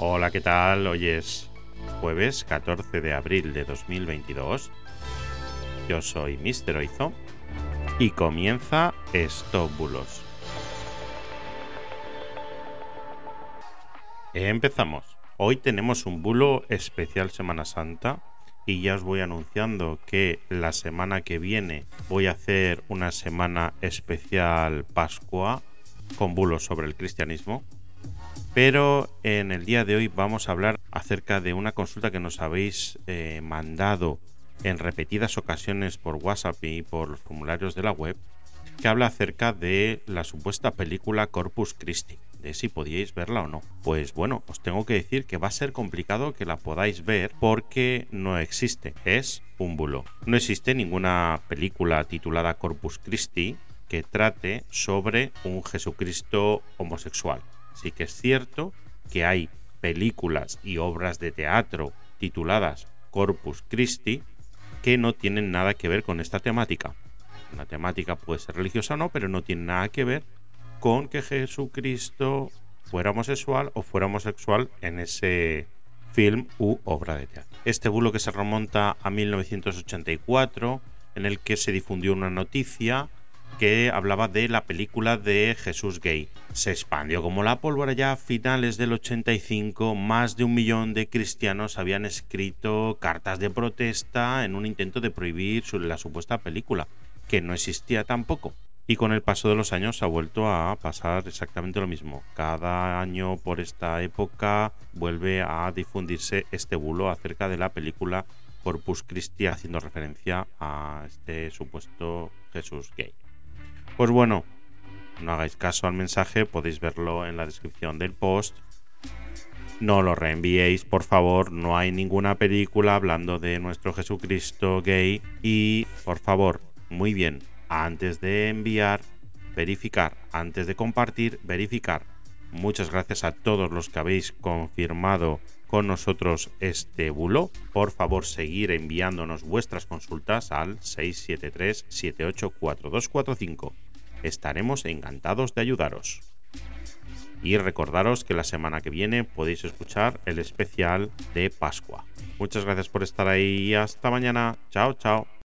Hola, ¿qué tal? Hoy es jueves 14 de abril de 2022. Yo soy Mr. Oizo y comienza Stop Bulos. Empezamos. Hoy tenemos un bulo especial Semana Santa y ya os voy anunciando que la semana que viene voy a hacer una semana especial Pascua con bulos sobre el cristianismo. Pero en el día de hoy vamos a hablar acerca de una consulta que nos habéis eh, mandado en repetidas ocasiones por WhatsApp y por los formularios de la web, que habla acerca de la supuesta película Corpus Christi de si podíais verla o no. Pues bueno, os tengo que decir que va a ser complicado que la podáis ver porque no existe, es un bulo. No existe ninguna película titulada Corpus Christi que trate sobre un Jesucristo homosexual. Sí que es cierto que hay películas y obras de teatro tituladas Corpus Christi que no tienen nada que ver con esta temática. Una temática puede ser religiosa o no, pero no tiene nada que ver con que Jesucristo fuera homosexual o fuera homosexual en ese film u obra de teatro. Este bulo que se remonta a 1984, en el que se difundió una noticia que hablaba de la película de Jesús Gay. Se expandió como la pólvora ya a finales del 85, más de un millón de cristianos habían escrito cartas de protesta en un intento de prohibir la supuesta película, que no existía tampoco. Y con el paso de los años ha vuelto a pasar exactamente lo mismo. Cada año por esta época vuelve a difundirse este bulo acerca de la película Corpus Christi haciendo referencia a este supuesto Jesús gay. Pues bueno, no hagáis caso al mensaje, podéis verlo en la descripción del post. No lo reenviéis, por favor, no hay ninguna película hablando de nuestro Jesucristo gay. Y, por favor, muy bien, antes de enviar, verificar, antes de compartir, verificar. Muchas gracias a todos los que habéis confirmado con nosotros este bulo. Por favor, seguir enviándonos vuestras consultas al 673-784245. Estaremos encantados de ayudaros. Y recordaros que la semana que viene podéis escuchar el especial de Pascua. Muchas gracias por estar ahí y hasta mañana. Chao, chao.